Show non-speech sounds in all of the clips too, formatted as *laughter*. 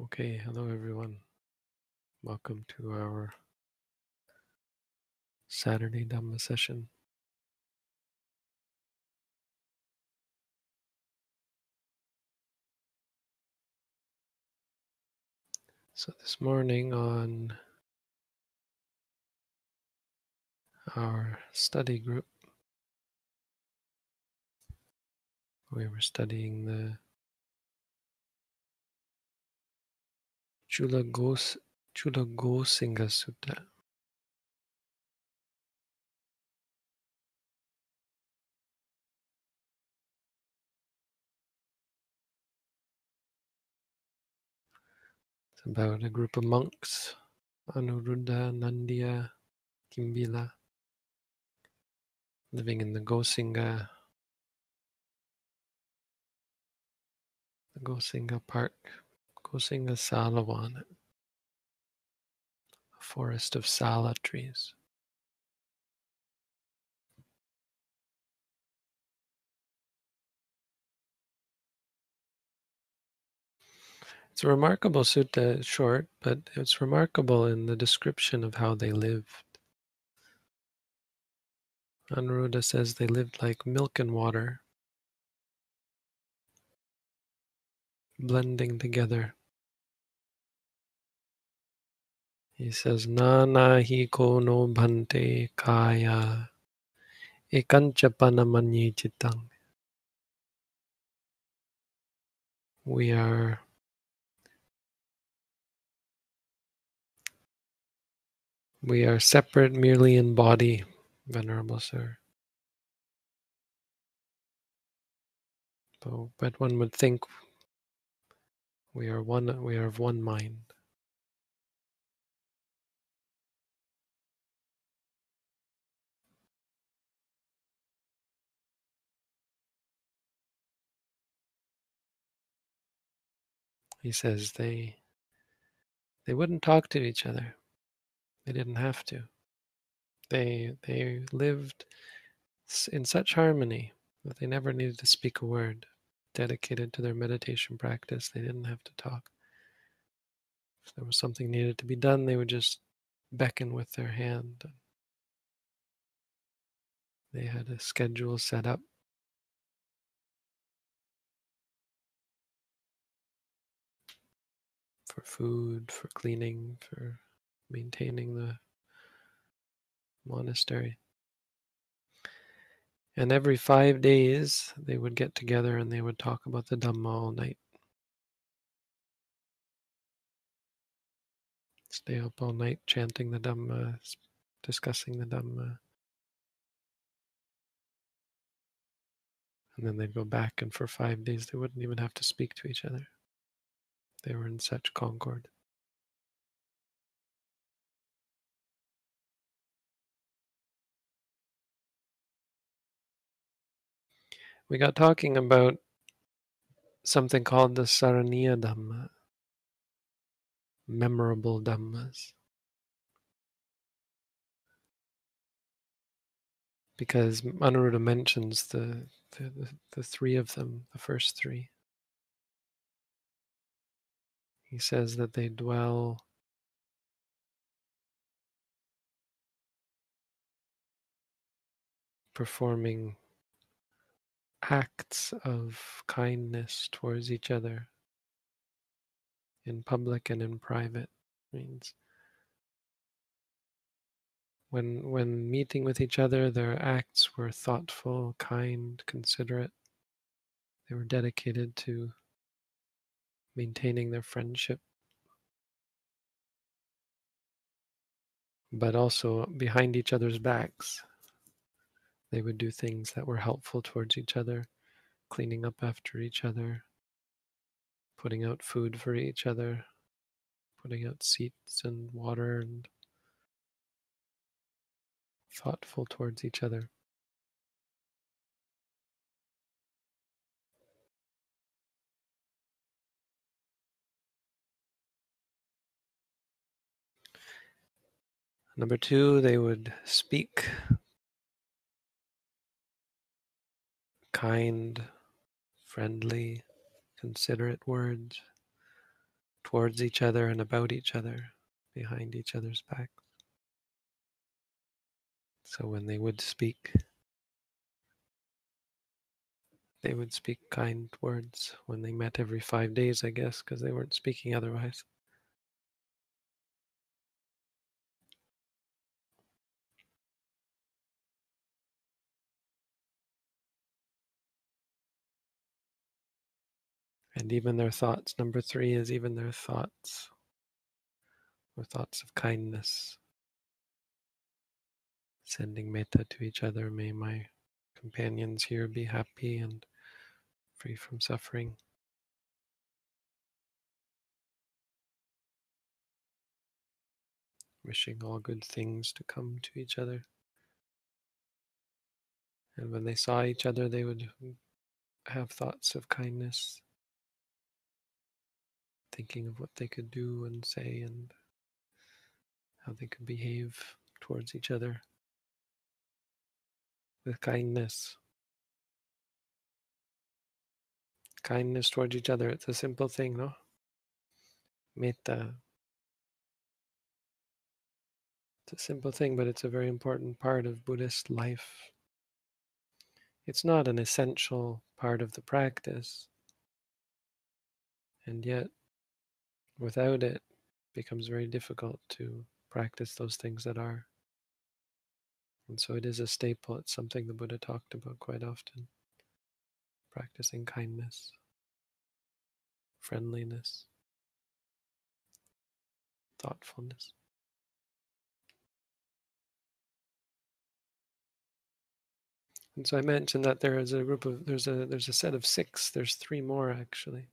Okay, hello everyone. Welcome to our Saturday Dhamma session. So this morning on our study group, we were studying the Chula Gos Chula Gosinga Sutta. It's about a group of monks, Anuruddha, Nandiya, Kimbila, living in the Gosinga, the Gosinga Park, Gosinga Salawan, a forest of sala trees. It's a remarkable sutta, short, but it's remarkable in the description of how they lived. Anuruddha says they lived like milk and water, blending together. He says, Nana hi kono bhante kaya ekanchapana manye chitang. We are we are separate merely in body, Venerable Sir. But one would think we are one we are of one mind. He says they they wouldn't talk to each other. They didn't have to. They they lived in such harmony that they never needed to speak a word. Dedicated to their meditation practice, they didn't have to talk. If there was something needed to be done, they would just beckon with their hand. They had a schedule set up. For food, for cleaning, for maintaining the monastery. And every five days, they would get together and they would talk about the Dhamma all night. Stay up all night chanting the Dhamma, discussing the Dhamma. And then they'd go back, and for five days, they wouldn't even have to speak to each other. They were in such concord. We got talking about something called the Saraniya Dhamma, memorable Dhammas. Because Anuruddha mentions the, the, the, the three of them, the first three. He says that they dwell performing acts of kindness towards each other in public and in private means. When when meeting with each other their acts were thoughtful kind considerate. They were dedicated to maintaining their friendship but also behind each other's backs they would do things that were helpful towards each other cleaning up after each other putting out food for each other putting out seats and water and thoughtful towards each other. Number two, they would speak kind, friendly, considerate words towards each other and about each other, behind each other's backs. So when they would speak, they would speak kind words when they met every five days, I guess, because they weren't speaking otherwise. And even their thoughts. Number three is even their thoughts, or thoughts of kindness. Sending metta to each other. May my companions here be happy and free from suffering. Wishing all good things to come to each other. And when they saw each other, they would have thoughts of kindness thinking of what they could do and say and how they could behave towards each other with kindness. Kindness towards each other. It's a simple thing, no? Metta. It's a simple thing, but it's a very important part of Buddhist life. It's not an essential part of the practice, and yet Without it, it becomes very difficult to practice those things that are. And so it is a staple. It's something the Buddha talked about quite often. Practicing kindness, friendliness, thoughtfulness. And so I mentioned that there is a group of there's a there's a set of six. There's three more actually.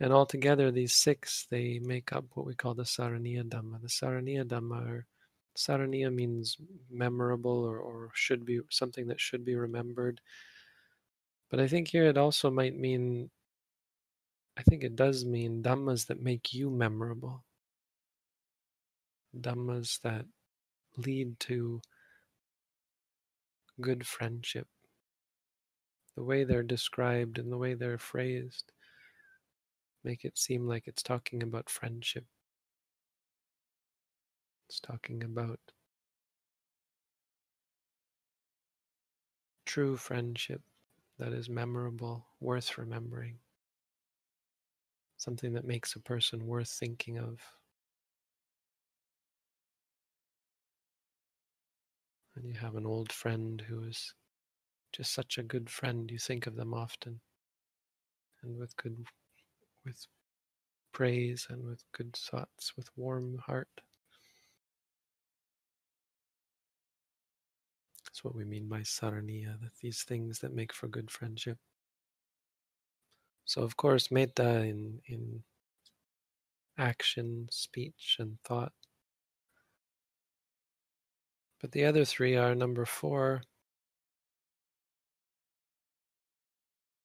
And altogether, these six, they make up what we call the Saraniya Dhamma. The Saraniya Dhamma are, Saraniya means memorable or, or should be something that should be remembered. But I think here it also might mean, I think it does mean Dhammas that make you memorable. Dhammas that lead to good friendship. The way they're described and the way they're phrased make it seem like it's talking about friendship. It's talking about true friendship that is memorable, worth remembering, something that makes a person worth thinking of. And you have an old friend who is just such a good friend, you think of them often and with good with praise and with good thoughts, with warm heart. That's what we mean by saraniya, that these things that make for good friendship. So of course, metta in in action, speech, and thought. But the other three are number four.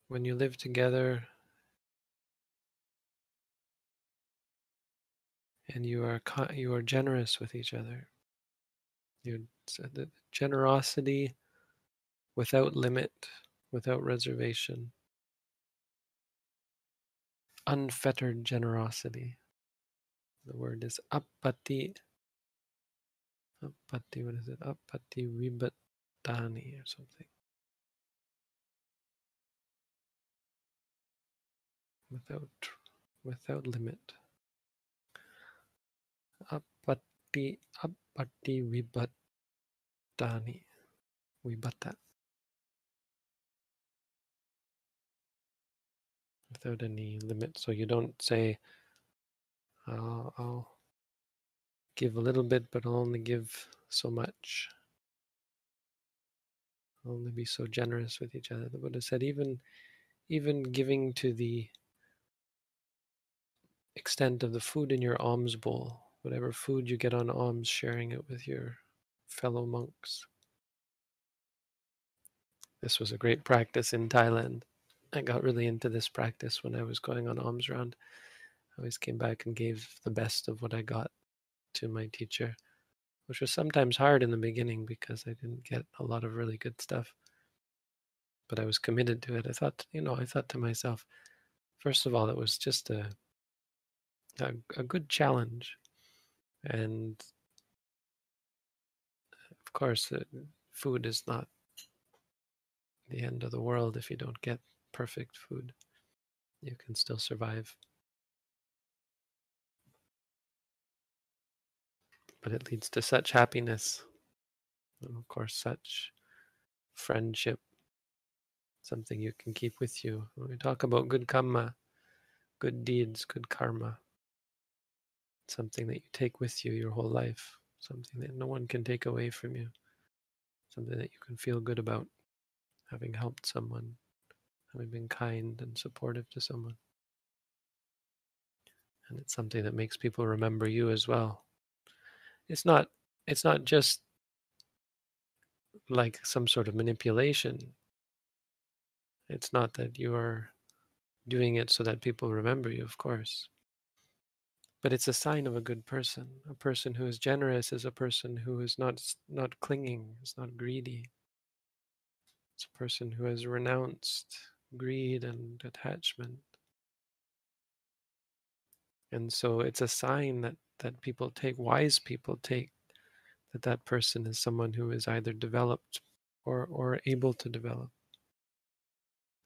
When you live together and you are you are generous with each other. You the generosity without limit, without reservation, unfettered generosity. The word is appati. Appati, what is it? Appati vibattani or something. Without without limit without any limit so you don't say I'll give a little bit but I'll only give so much. I'll only be so generous with each other. The Buddha said even even giving to the extent of the food in your alms bowl whatever food you get on alms, sharing it with your fellow monks. This was a great practice in Thailand. I got really into this practice when I was going on alms round. I always came back and gave the best of what I got to my teacher, which was sometimes hard in the beginning because I didn't get a lot of really good stuff. But I was committed to it. I thought, you know, I thought to myself, first of all, it was just a a, a good challenge. And of course, uh, food is not the end of the world if you don't get perfect food. You can still survive. But it leads to such happiness, and of course, such friendship, something you can keep with you. When we talk about good karma, good deeds, good karma, something that you take with you your whole life, something that no one can take away from you, something that you can feel good about, having helped someone, having been kind and supportive to someone. And it's something that makes people remember you as well. It's not it's not just like some sort of manipulation. It's not that you are doing it so that people remember you, of course. But it's a sign of a good person. A person who is generous is a person who is not not clinging, is not greedy. It's a person who has renounced greed and attachment. And so it's a sign that, that people take, wise people take, that that person is someone who is either developed or, or able to develop,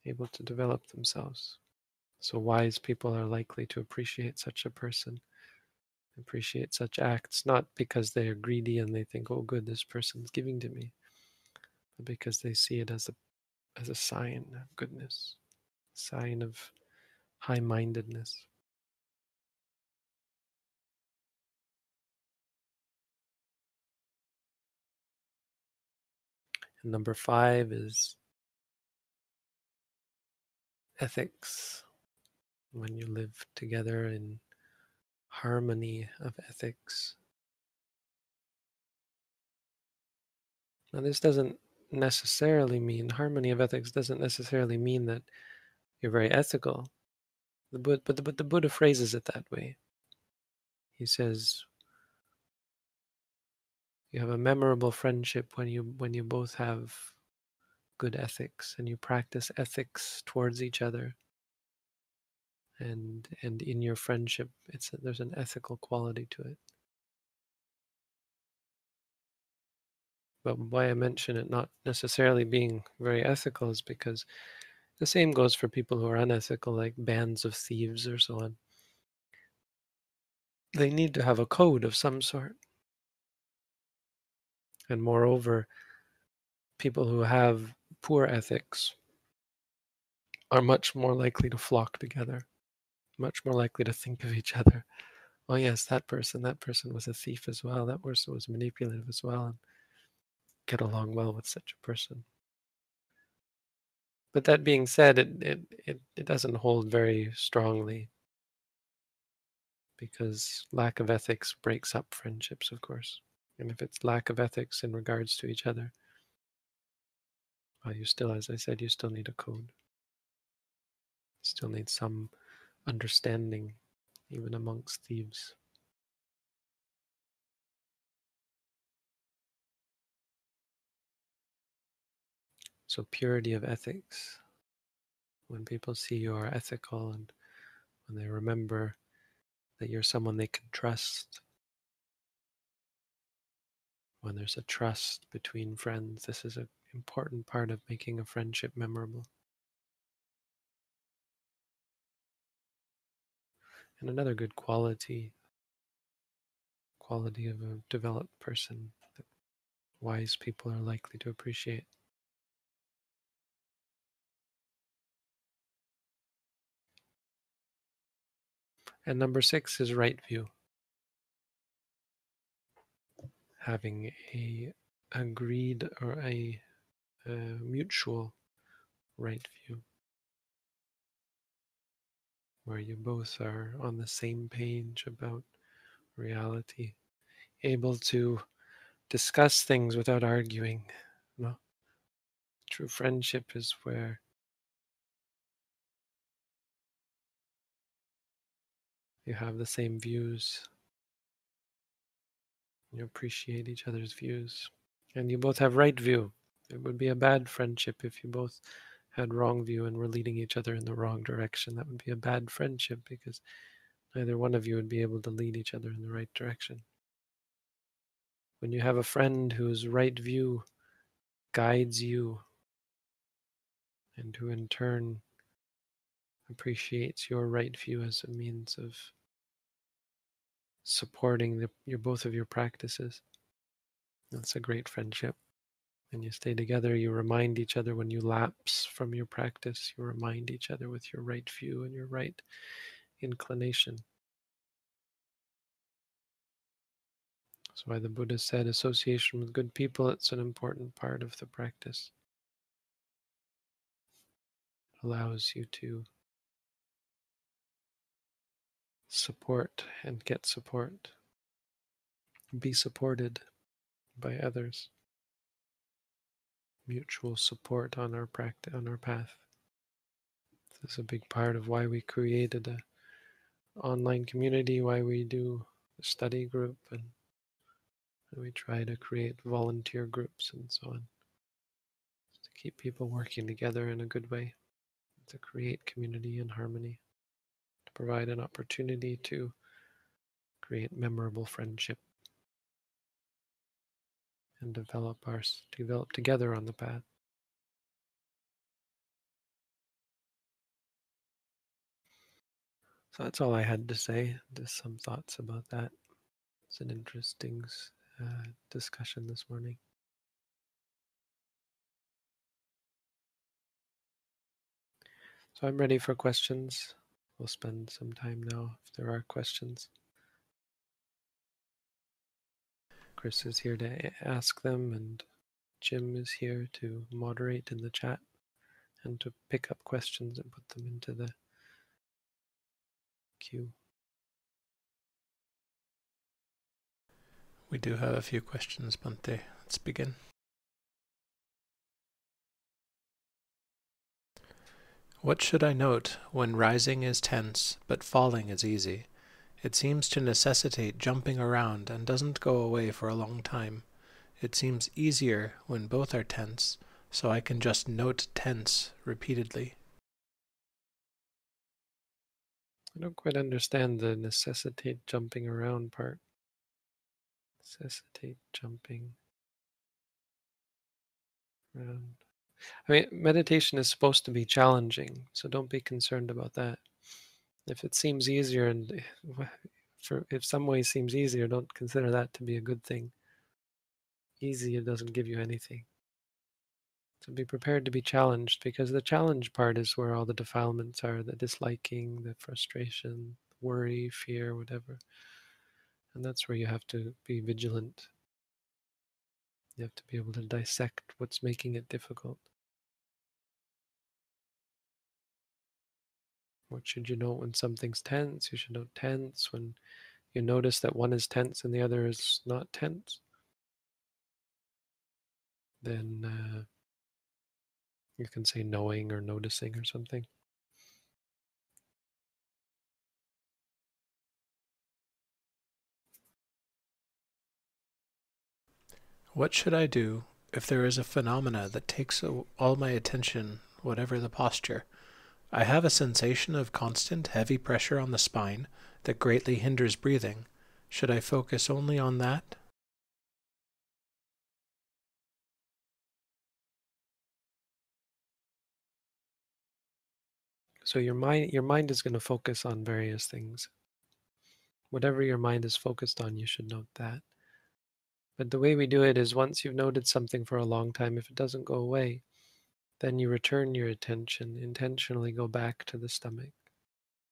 able to develop themselves. So wise people are likely to appreciate such a person, appreciate such acts, not because they are greedy and they think, oh, good, this person's giving to me, but because they see it as a, as a sign of goodness, sign of high mindedness. Number five is ethics when you live together in harmony of ethics. Now, this doesn't necessarily mean harmony of ethics doesn't necessarily mean that you're very ethical. The Buddha, but, the, but the Buddha phrases it that way. He says, "You have a memorable friendship when you when you both have good ethics and you practice ethics towards each other and and in your friendship it's there's an ethical quality to it. But why i mention it not necessarily being very ethical is because the same goes for people who are unethical like bands of thieves or so on. They need to have a code of some sort. And moreover people who have poor ethics are much more likely to flock together much more likely to think of each other. Oh yes, that person, that person was a thief as well. That person was manipulative as well, and get along well with such a person. But that being said, it it it, it doesn't hold very strongly because lack of ethics breaks up friendships, of course. And if it's lack of ethics in regards to each other, well, you still, as I said, you still need a code. Still need some understanding even amongst thieves. So, purity of ethics. When people see you are ethical and when they remember that you're someone they can trust, when there's a trust between friends, this is an important part of making a friendship memorable. And another good quality quality of a developed person that wise people are likely to appreciate. And number six is right view. Having a agreed or a, a mutual right view where you both are on the same page about reality, able to discuss things without arguing. No? True friendship is where you have the same views, you appreciate each other's views, and you both have right view. It would be a bad friendship if you both had wrong view and were leading each other in the wrong direction. That would be a bad friendship because Neither one of you would be able to lead each other in the right direction. When you have a friend whose right view guides you, and who in turn appreciates your right view as a means of supporting the, your both of your practices. That's a great friendship. When you stay together, you remind each other when you lapse from your practice, you remind each other with your right view and your right inclination. That's why the Buddha said association with good people, it's an important part of the practice. It allows you to support and get support, be supported by others. Mutual support on our practice, on our path. This is a big part of why we created a online community, why we do a study group, and, and we try to create volunteer groups and so on to keep people working together in a good way, to create community and harmony, to provide an opportunity to create memorable friendship and develop our develop together on the path. So that's all I had to say. Just some thoughts about that. It's an interesting uh, discussion this morning. So I'm ready for questions. We'll spend some time now if there are questions. Chris is here to ask them, and Jim is here to moderate in the chat and to pick up questions and put them into the queue. We do have a few questions, Bhante. Let's begin. What should I note when rising is tense but falling is easy? It seems to necessitate jumping around and doesn't go away for a long time. It seems easier when both are tense, so I can just note tense repeatedly. I don't quite understand the necessitate jumping around part. Necessitate jumping around. I mean, meditation is supposed to be challenging, so don't be concerned about that. If it seems easier and eh, for if some way seems easier, don't consider that to be a good thing. Easy, it doesn't give you anything. So be prepared to be challenged because the challenge part is where all the defilements are the disliking, the frustration, worry, fear, whatever. And that's where you have to be vigilant. You have to be able to dissect what's making it difficult. What should you know when something's tense? You should know tense when you notice that one is tense and the other is not tense. Then uh, you can say knowing or noticing or something. What should I do if there is a phenomena that takes all my attention, whatever the posture? I have a sensation of constant heavy pressure on the spine that greatly hinders breathing. Should I focus only on that? So your mind your mind is going to focus on various things. Whatever your mind is focused on, you should note that. But the way we do it is once you've noted something for a long time, if it doesn't go away, then you return your attention, intentionally go back to the stomach.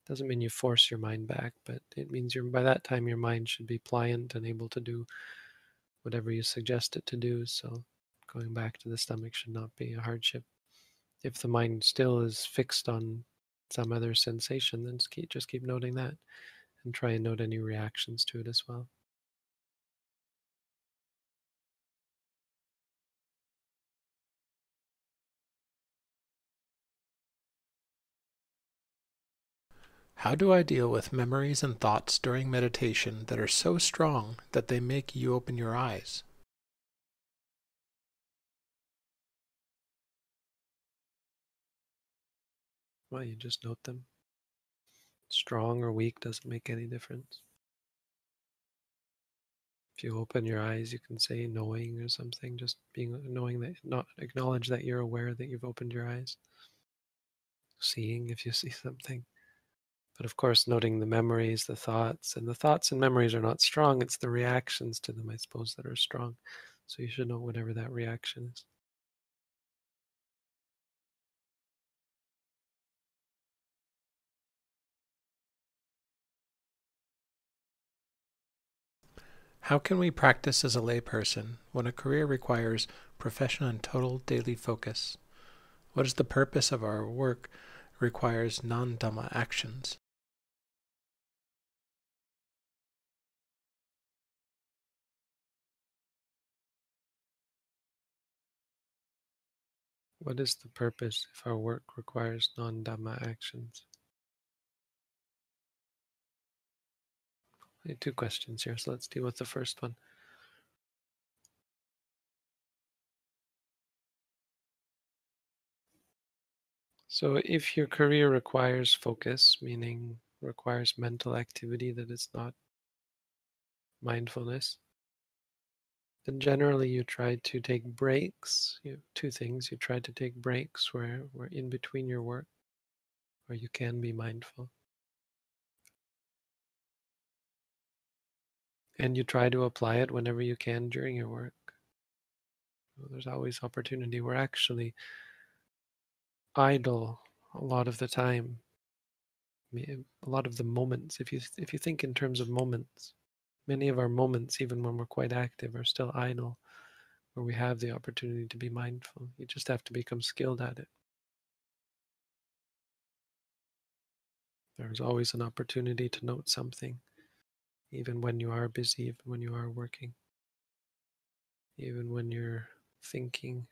Doesn't mean you force your mind back, but it means you're, by that time your mind should be pliant and able to do whatever you suggest it to do. So going back to the stomach should not be a hardship. If the mind still is fixed on some other sensation, then just keep, just keep noting that and try and note any reactions to it as well. How do I deal with memories and thoughts during meditation that are so strong that they make you open your eyes? Well, you just note them. Strong or weak doesn't make any difference. If you open your eyes, you can say knowing or something, just being knowing that, not acknowledge that you're aware that you've opened your eyes. Seeing if you see *laughs* something. But of course, noting the memories, the thoughts, and the thoughts and memories are not strong. It's the reactions to them, I suppose, that are strong. So you should know whatever that reaction is. How can we practice as a layperson when a career requires professional and total daily focus? What is the purpose of our work requires non-Dhamma actions? What is the purpose if our work requires non-Dhamma actions? two questions here, so let's deal with the first one. So if your career requires focus, meaning requires mental activity that is not mindfulness, then generally you try to take breaks. You two things. You try to take breaks where, where in between your work, where you can be mindful. And you try to apply it whenever you can during your work. There's always opportunity. We're actually idle a lot of the time. A lot of the moments, if you if you think in terms of moments, many of our moments, even when we're quite active, are still idle, where we have the opportunity to be mindful. You just have to become skilled at it. There's always an opportunity to note something even when you are busy, even when you are working, even when you're thinking.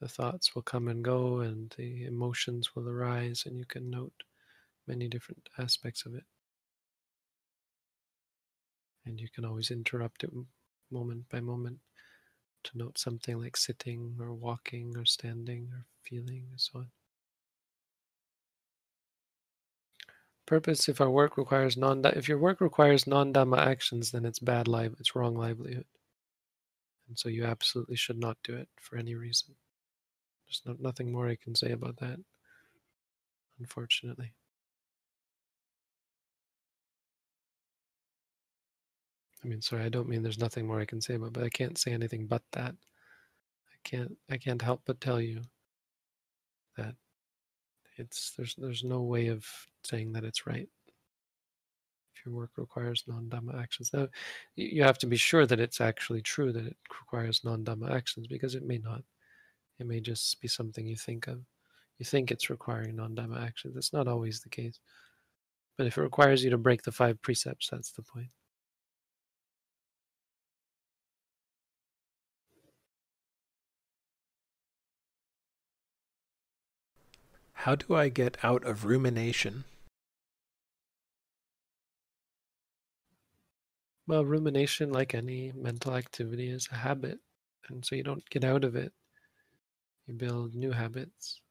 The thoughts will come and go, and the emotions will arise, and you can note many different aspects of it. And you can always interrupt it moment by moment to note something like sitting or walking or standing or feeling and so on. Purpose if our work requires non if your work requires non-dhamma actions, then it's bad life, it's wrong livelihood. And so you absolutely should not do it for any reason. There's no, nothing more I can say about that, unfortunately. I mean, sorry, I don't mean there's nothing more I can say about, but I can't say anything but that. I can't I can't help but tell you that it's there's there's no way of saying that it's right. If your work requires non-dhamma actions, now you have to be sure that it's actually true that it requires non-dhamma actions because it may not. It may just be something you think of. You think it's requiring non-dhamma actions. It's not always the case. But if it requires you to break the five precepts, that's the point. How do I get out of rumination? Well, rumination, like any mental activity, is a habit. And so you don't get out of it. You build new habits.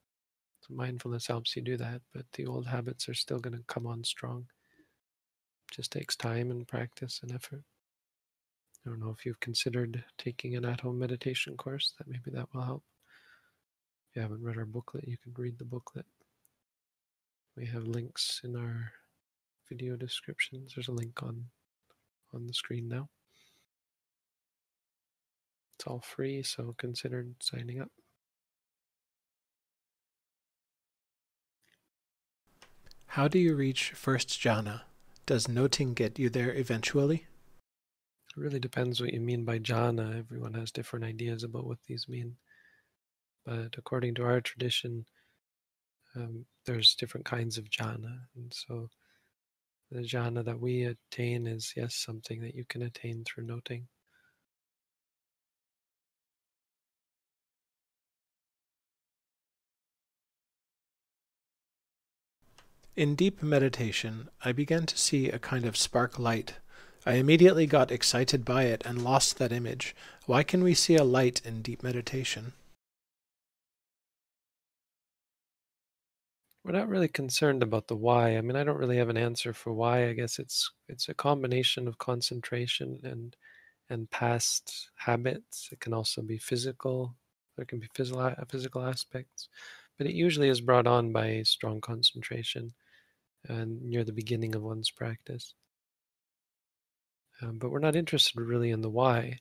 So mindfulness helps you do that, but the old habits are still going to come on strong. It just takes time and practice and effort. I don't know if you've considered taking an at home meditation course, that maybe that will help. You haven't read our booklet, you can read the booklet. We have links in our video descriptions. There's a link on on the screen now. It's all free, so consider signing up. How do you reach first jhana? Does noting get you there eventually? It really depends what you mean by jhana. Everyone has different ideas about what these mean. But according to our tradition, um, there's different kinds of jhana. And so the jhana that we attain is, yes, something that you can attain through noting. In deep meditation, I began to see a kind of spark light. I immediately got excited by it and lost that image. Why can we see a light in deep meditation? We're not really concerned about the why. I mean, I don't really have an answer for why. I guess it's it's a combination of concentration and and past habits. It can also be physical. There can be physical physical aspects, but it usually is brought on by strong concentration and near the beginning of one's practice. Um, but we're not interested really in the why.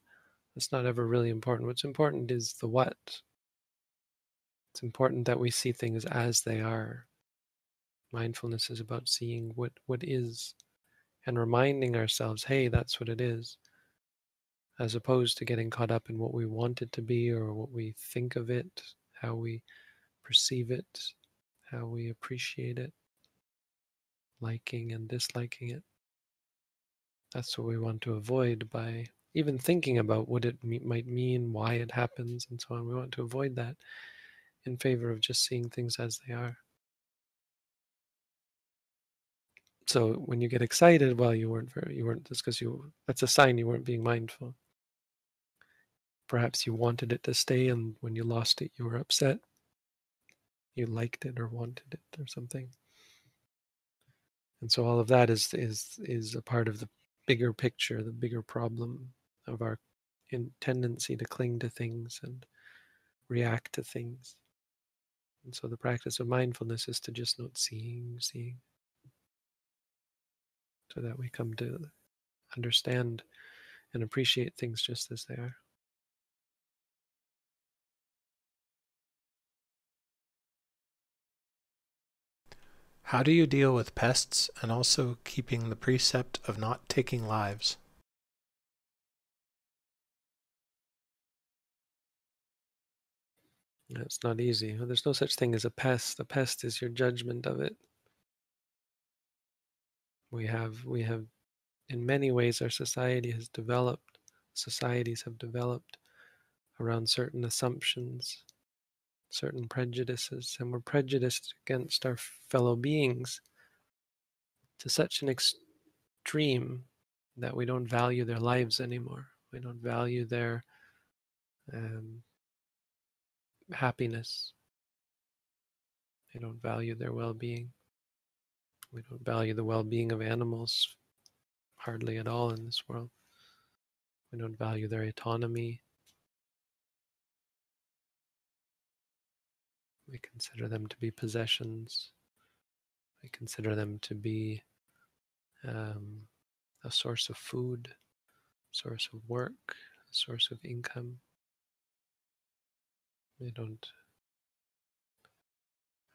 That's not ever really important. What's important is the what. It's important that we see things as they are. Mindfulness is about seeing what, what is and reminding ourselves, hey, that's what it is, as opposed to getting caught up in what we want it to be or what we think of it, how we perceive it, how we appreciate it, liking and disliking it. That's what we want to avoid by even thinking about what it me- might mean, why it happens, and so on. We want to avoid that in favor of just seeing things as they are. So when you get excited, well, you weren't very, you weren't just because you. That's a sign you weren't being mindful. Perhaps you wanted it to stay, and when you lost it, you were upset. You liked it or wanted it or something. And so all of that is is is a part of the bigger picture, the bigger problem of our in tendency to cling to things and react to things. And so the practice of mindfulness is to just note seeing, seeing, so that we come to understand and appreciate things just as they are. How do you deal with pests and also keeping the precept of not taking lives? It's not easy. There's no such thing as a pest. A pest is your judgment of it. We have we have in many ways our society has developed, societies have developed around certain assumptions certain prejudices, and we're prejudiced against our fellow beings to such an extreme that we don't value their lives anymore. We don't value their um, happiness. We don't value their well being. We don't value the well being of animals hardly at all in this world. We don't value their autonomy, We consider them to be possessions. We consider them to be um, a source of food, source of work, a source of income. We don't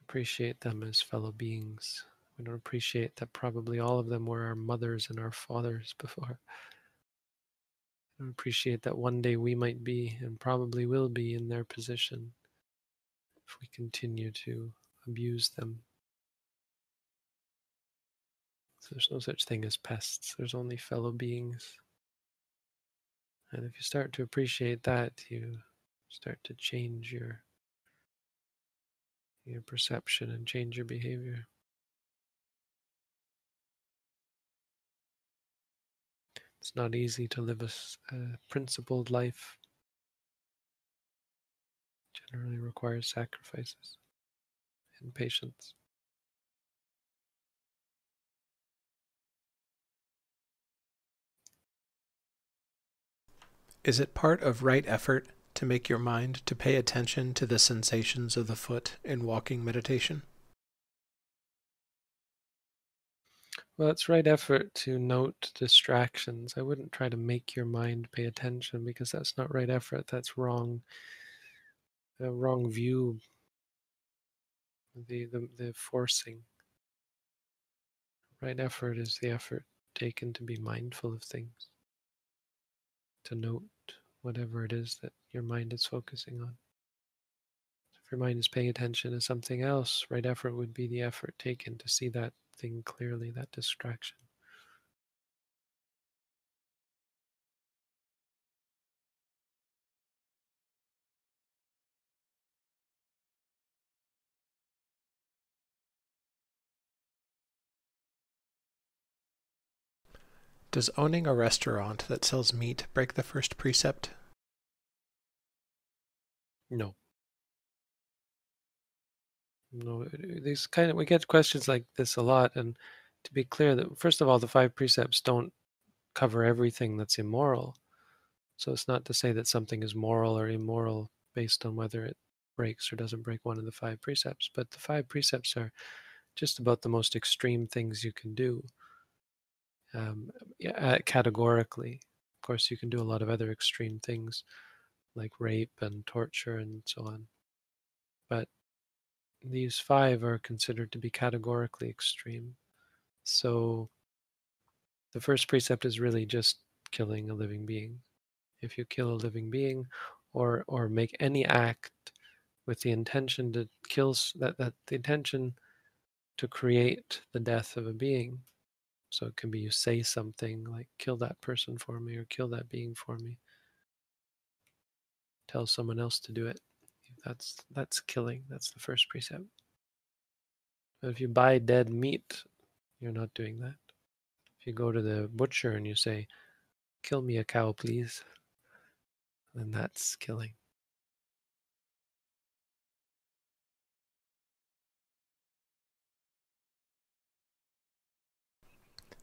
appreciate them as fellow beings. We don't appreciate that probably all of them were our mothers and our fathers *laughs* before. We don't appreciate that one day we might be and probably will be in their position if we continue to abuse them. So there's no such thing as pests, there's only fellow beings. And if you start to appreciate that, you start to change your your perception and change your behavior. It's not easy to live a, a principled life generally requires sacrifices and patience. Is it part of right effort to make your mind to pay attention to the sensations of the foot in walking meditation? Well, it's right effort to note distractions. I wouldn't try to make your mind pay attention because that's not right effort. That's wrong the wrong view, the, the, the forcing. Right effort is the effort taken to be mindful of things, to note whatever it is that your mind is focusing on. If your mind is paying attention to something else, right effort would be the effort taken to see that thing clearly, that distraction. Does owning a restaurant that sells meat break the first precept? No. You know, these kind of we get questions like this a lot, and to be clear, that first of all, the five precepts don't cover everything that's immoral. So it's not to say that something is moral or immoral based on whether it breaks or doesn't break one of the five precepts, but the five precepts are just about the most extreme things you can do um, yeah, categorically. Of course, you can do a lot of other extreme things like rape and torture and so on. But these five are considered to be categorically extreme. So the first precept is really just killing a living being. If you kill a living being or or make any act with the intention to kill that, that the intention to create the death of a being. So it can be you say something like kill that person for me or kill that being for me. Tell someone else to do it. That's that's killing. That's the first precept. But if you buy dead meat, you're not doing that. If you go to the butcher and you say, Kill me a cow, please, then that's killing.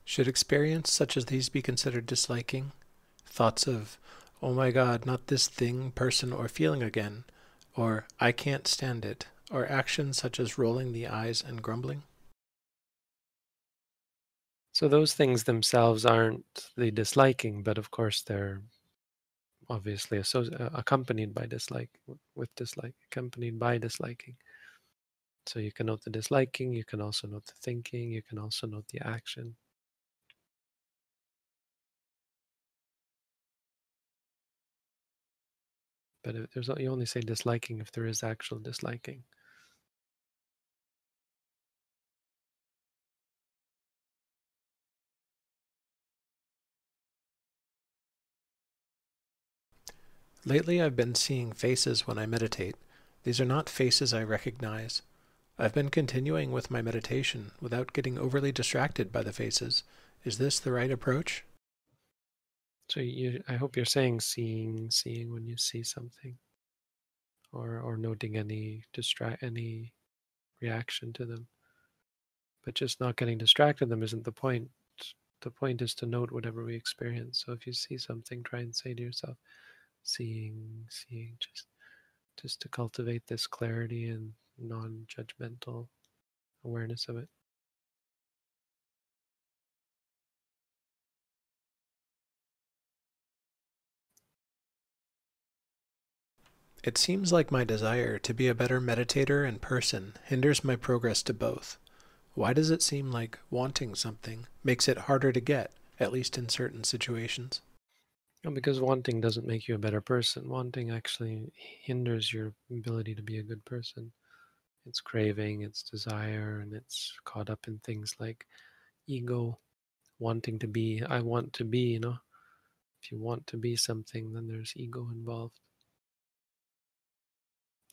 Should experience such as these be considered disliking? Thoughts of, oh my god, not this thing, person, or feeling again, or I can't stand it, or actions such as rolling the eyes and grumbling? So those things themselves aren't the disliking, but of course they're obviously uh, accompanied by dislike, with dislike, accompanied by disliking. So you can note the disliking, you can also note the thinking, you can also note the action. But there's you only say disliking if there is actual disliking. Lately, I've been seeing faces when I meditate. These are not faces I recognize. I've been continuing with my meditation without getting overly distracted by the faces. Is this the right approach? So you, I hope you're saying seeing, seeing when you see something, or or noting any distract any reaction to them. But just not getting distracted them isn't the point. The point is to note whatever we experience. So if you see something, try and say to yourself, seeing, seeing, just just to cultivate this clarity and non-judgmental awareness of it. It seems like my desire to be a better meditator and person hinders my progress to both. Why does it seem like wanting something makes it harder to get, at least in certain situations? Because wanting doesn't make you a better person. Wanting actually hinders your ability to be a good person. It's craving, it's desire, and it's caught up in things like ego, wanting to be, I want to be, you know. If you want to be something, then there's ego involved.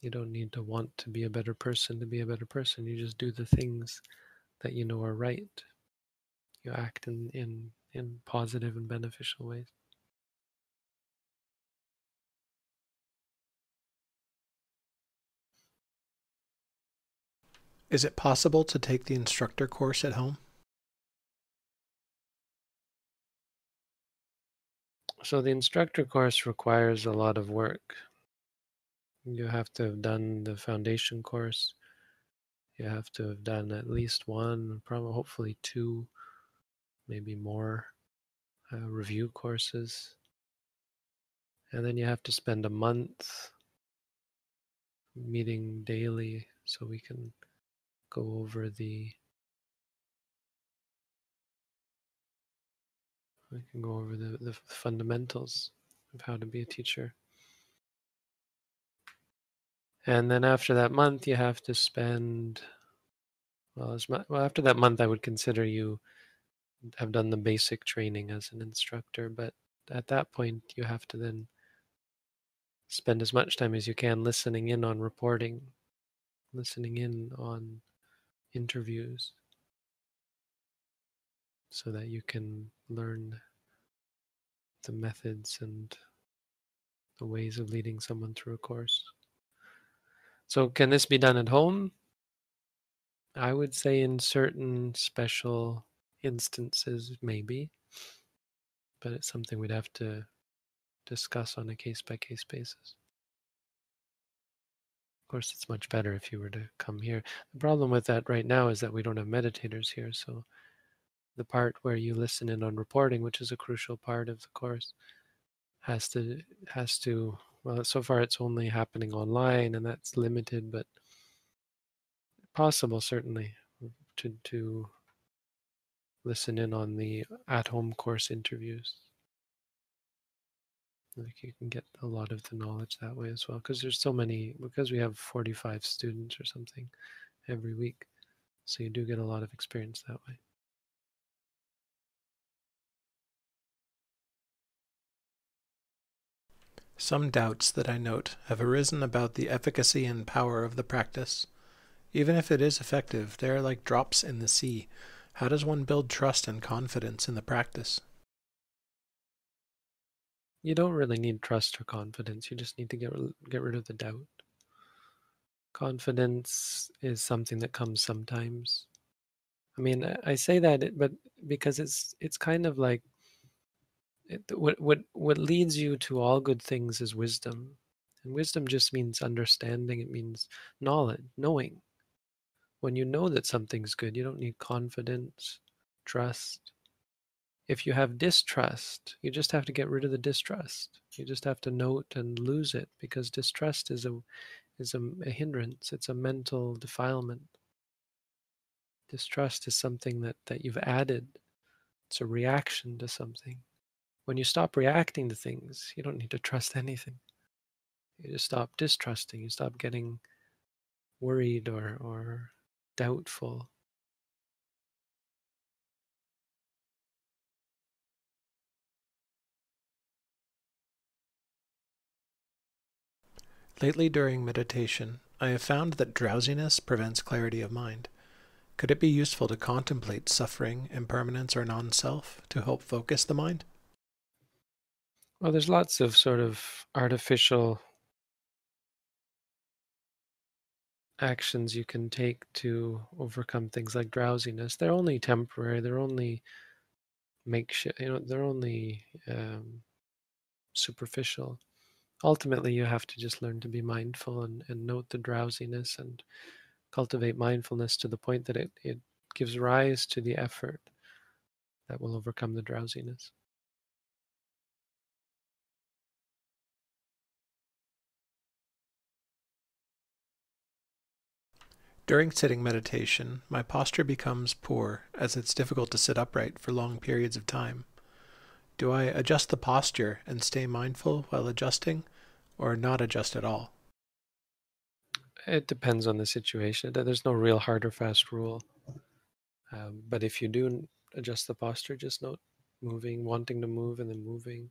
You don't need to want to be a better person to be a better person. You just do the things that you know are right. You act in, in, in positive and beneficial ways. Is it possible to take the instructor course at home? So the instructor course requires a lot of work. You have to have done the foundation course. You have to have done at least one, probably hopefully two, maybe more uh, review courses. And then you have to spend a month meeting daily so we can go over the we can go over the, the fundamentals of how to be a teacher. And then after that month, you have to spend, well, as well, after that month, I would consider you have done the basic training as an instructor. But at that point, you have to then spend as much time as you can listening in on reporting, listening in on interviews, so that you can learn the methods and the ways of leading someone through a course. So can this be done at home? I would say in certain special instances, maybe, but it's something we'd have to discuss on a case by case basis. Of course, it's much better if you were to come here. The problem with that right now is that we don't have meditators here. So the part where you listen in on reporting, which is a crucial part of the course, has to has to well so far it's only happening online and that's limited, but possible certainly mm, to to listen in on the at-home course interviews. Like you can get a lot of the knowledge that way as well, because there's so many. Because we have 45 students or something every week, so you do get a lot of experience that way. Some doubts that I note have arisen about the efficacy and power of the practice. Even if it is effective, they are like drops in the sea. How does one build trust and confidence in the practice? You don't really need trust or confidence. You just need to get get rid of the doubt. Confidence is something that comes sometimes. I mean, I say that, but because it's it's kind of like what what what leads you to all good things is wisdom, and wisdom just means understanding. It means knowledge, knowing. When you know that something's good, you don't need confidence, trust. If you have distrust, you just have to get rid of the distrust. You just have to note and lose it because distrust is a is a, a hindrance. It's a mental defilement. Distrust is something that, that you've added. It's a reaction to something. When you stop reacting to things, you don't need to trust *laughs* anything. You just stop distrusting. You stop getting worried or, or doubtful. Lately during meditation, I have found that drowsiness prevents clarity of mind. Could it be useful to contemplate suffering, impermanence, or non self to help focus the mind? Well, there's lots of sort of artificial actions you can take to overcome things like drowsiness. They're only temporary. They're only makeshift. You know, they're only um, superficial ultimately you have to just learn to be mindful and, and note the drowsiness and cultivate mindfulness to the point that it, it gives rise to the effort that will overcome the drowsiness. During sitting meditation, my posture becomes poor as it's difficult to sit upright for long periods of time. Do I adjust the posture and stay mindful while adjusting, or not adjust at all? It depends on the situation. There's no real hard or fast rule. Um, but if you do adjust the posture, just note moving, wanting to move, and then moving.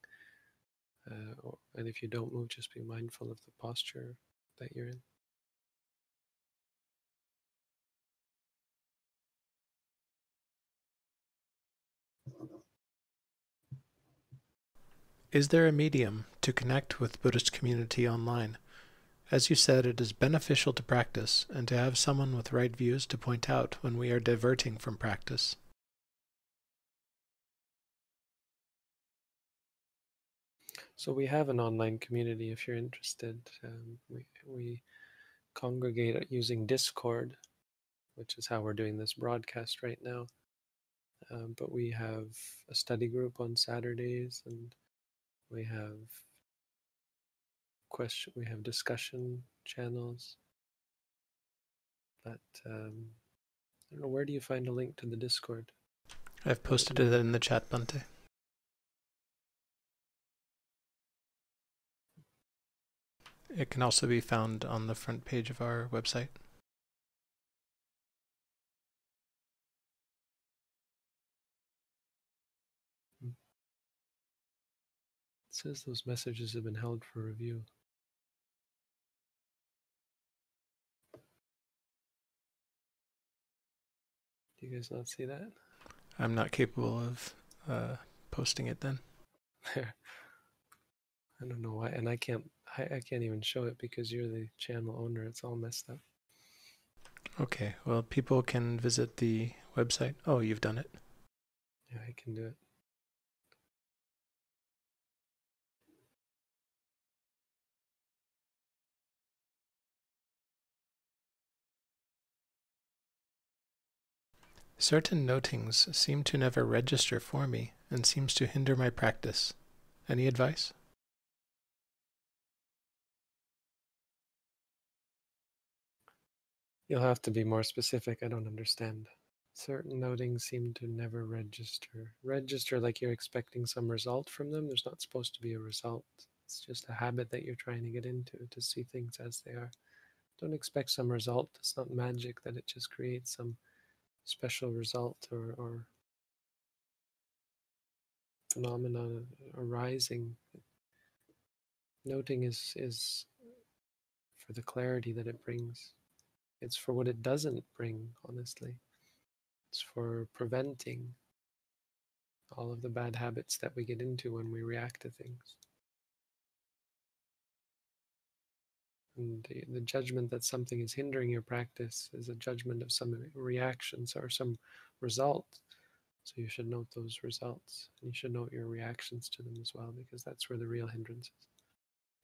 Uh, and if you don't move, just be mindful of the posture that you're in. Is there a medium to connect with Buddhist community online? As you said, it is beneficial to practice and to have someone with right views to point out when we are diverting from practice. So we have an online community if you're interested. Um, we, we congregate using Discord, which is how we're doing this broadcast right now. Um, but we have a study group on Saturdays and we have question we have discussion channels but um, I don't know where do you find a link to the discord? I've posted it in the chat Bhante it can also be found on the front page of our website says those messages have been held for review. Do you guys not see that? I'm not capable of uh, posting it then. There. *laughs* I don't know why, and I can't. I, I can't even show it because you're the channel owner. It's all messed up. Okay, well, people can visit the website. Oh, you've done it. Yeah, I can do it. Certain notings seem to never register for me and seems to hinder my practice. Any advice? You'll have to be more specific. I don't understand. Certain notings seem to never register. Register like you're expecting some result from them. There's not supposed to be a result. It's just a habit that you're trying to get into to see things as they are. Don't expect some result. It's not magic that it just creates some special result or, or phenomena arising. Noting is is for the clarity that it brings. It's for what it doesn't bring, honestly. It's for preventing all of the bad habits that we get into when we react to things. And the, the, judgment that something is hindering your practice is a judgment of some reactions or some result. So you should note those results and you should note your reactions to them as well, because that's where the real hindrance is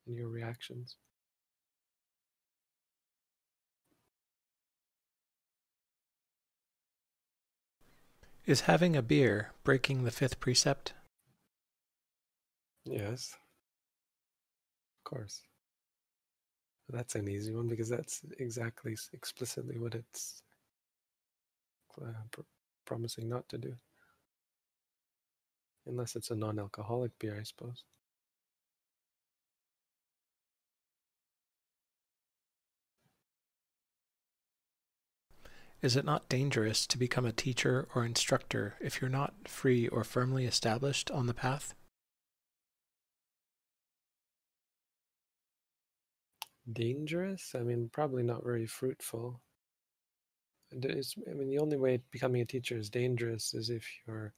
in your reactions. Is having a beer breaking the fifth precept? Yes. Of course. That's an easy one because that's exactly explicitly what it's uh, pr- promising not to do. Unless it's a non alcoholic beer, I suppose. Is it not dangerous to become a teacher or instructor if you're not free or firmly established on the path? Dangerous. I mean, probably not very fruitful. It's, I mean, the only way becoming a teacher is dangerous is if you're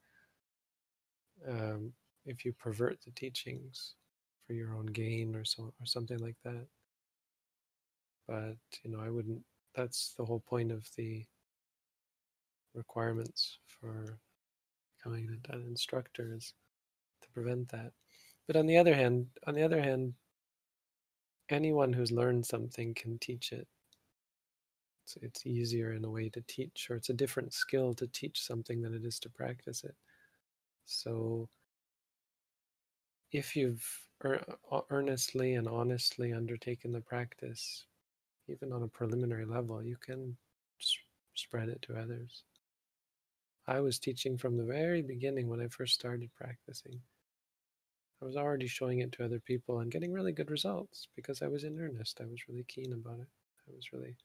um, if you pervert the teachings for your own gain or so or something like that. But you know, I wouldn't. That's the whole point of the requirements for becoming an instructor is to prevent that. But on the other hand, on the other hand, anyone who's learned something can teach it. So it's easier in a way to teach, or it's a different skill to teach something than it is to practice it. So if you've uh, earnestly and honestly undertaken the practice, even on a preliminary level, you can spread it to others. I was teaching from the very beginning when I first started practicing. I was already showing it to other people and getting really good results because I was in earnest. I was really keen about it. I was really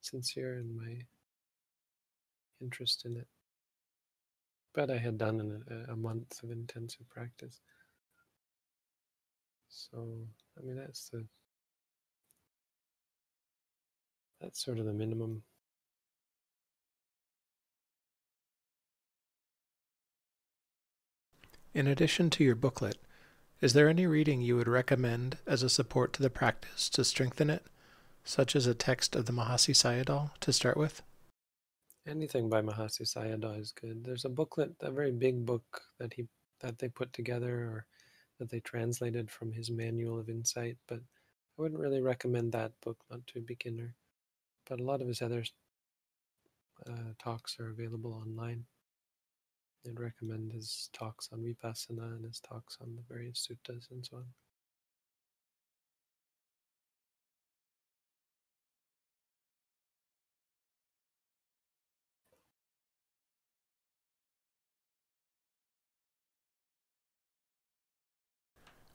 sincere in my interest in it. But I had done a, a month of intensive practice. So, I mean, that's the that's sort of the minimum. In addition to your booklet, is there any reading you would recommend as a support to the practice to strengthen it, such as a text of the Mahasi Sayadaw to start with? Anything by Mahasi Sayadaw is good. There's a booklet, a very big book that he that they put together or that they translated from his Manual of Insight, but I wouldn't really recommend that book, not to a beginner. But a lot of his other uh, talks are available online. I'd recommend his talks on Vipassana and his talks on the various suttas and so on.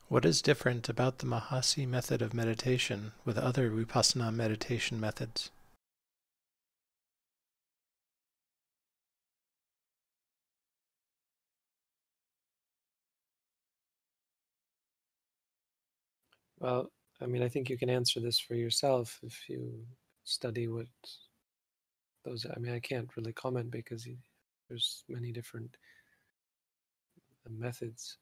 What is different about the Mahasi method of meditation with other Vipassana meditation methods? Well, I mean, I think you can answer this for yourself if you study what those. I mean, I can't really comment because there's many different uh, methods.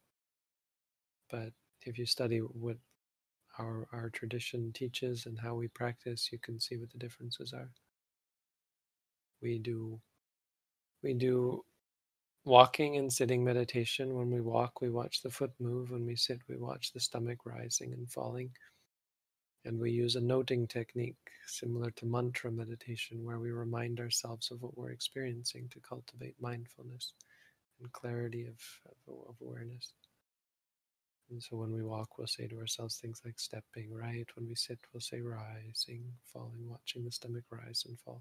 But if you study what our our tradition teaches and how we practice, you can see what the differences are. we do we do walking and sitting meditation. When we walk, we watch the foot move. When we sit, we watch the stomach rising and falling. And we use a noting technique similar to mantra meditation, where we remind ourselves of what we're experiencing to cultivate mindfulness and clarity of, of, of awareness. And so when we walk, we'll say to ourselves things like stepping right. When we sit, we'll say rising, falling, watching the stomach rise and fall.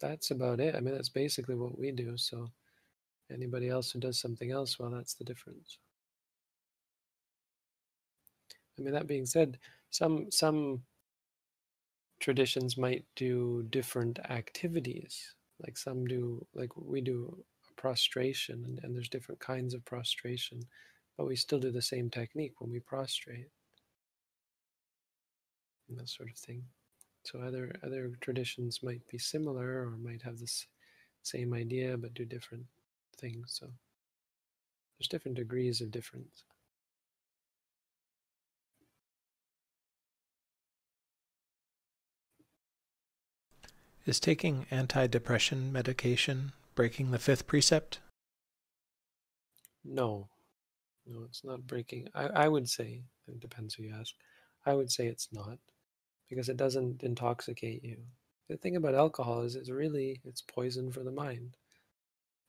That's about it. I mean, that's basically what we do. So anybody else who does something else, well, that's the difference. I mean, that being said, some some traditions might do different activities. Like some do, like we do prostration, and, and there's different kinds of prostration, but we still do the same technique when we prostrate. And that sort of thing. So other other traditions might be similar or might have this same idea but do different things. So there's different degrees of difference. Is taking antidepressant medication breaking the fifth precept? No, no, it's not breaking. I, I would say, it depends who you ask, I would say it's not because it doesn't intoxicate you. The thing about alcohol is it's really, it's poison for the mind.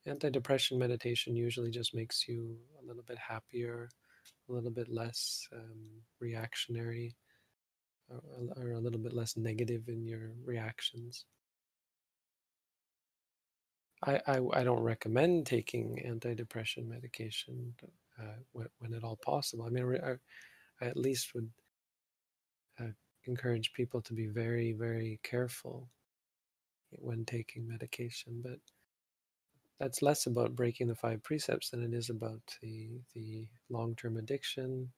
Antidepressant meditation usually just makes you a little bit happier, a little bit less um, reactionary, or, or a little bit less negative in your reactions. I, I, I don't recommend taking antidepressant medication uh, when, when, at all possible. I mean, I, I at least would uh, encourage people to be very, very careful when taking medication. But that's less about breaking the five precepts than it is about the the long-term addiction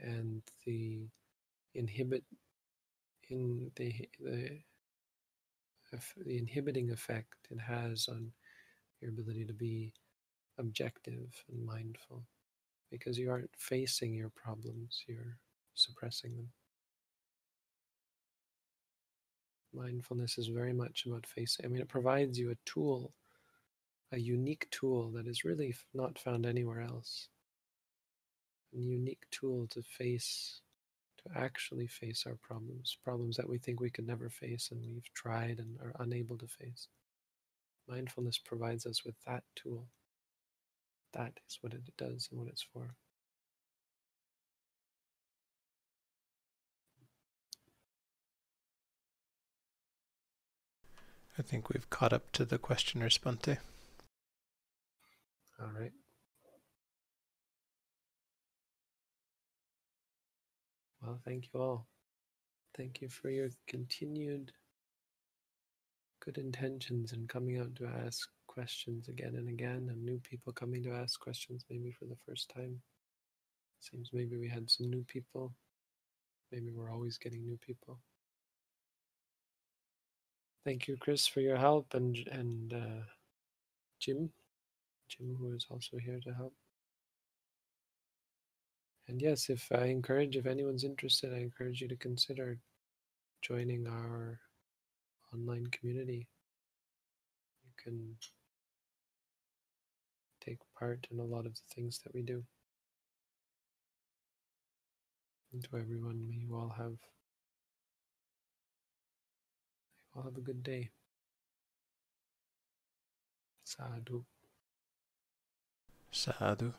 and the inhibit in the the the inhibiting effect it has on your ability to be objective and mindful because you aren't facing your problems, you're suppressing them. Mindfulness is very much about facing, I mean, it provides you a tool, a unique tool that is really not found anywhere else. A unique tool to face to actually face our problems, problems that we think we could never face and we've tried and are unable to face. Mindfulness provides us with that tool. That is what it does and what it's for. I think we've caught up to the questioner, Bhante. All right. Well, thank you all. Thank you for your continued good intentions and coming out to ask questions again and again, and new people coming to ask questions maybe for the first time. Seems maybe we had some new people. Maybe we're always getting new people. Thank you, Chris, for your help, and and uh, Jim, Jim, who is also here to help. And yes, if I encourage, if anyone's interested, I encourage you to consider joining our online community. You can take part in a lot of the things that we do. And to everyone, may you all have all have a good day. Sadhu. Sadhu.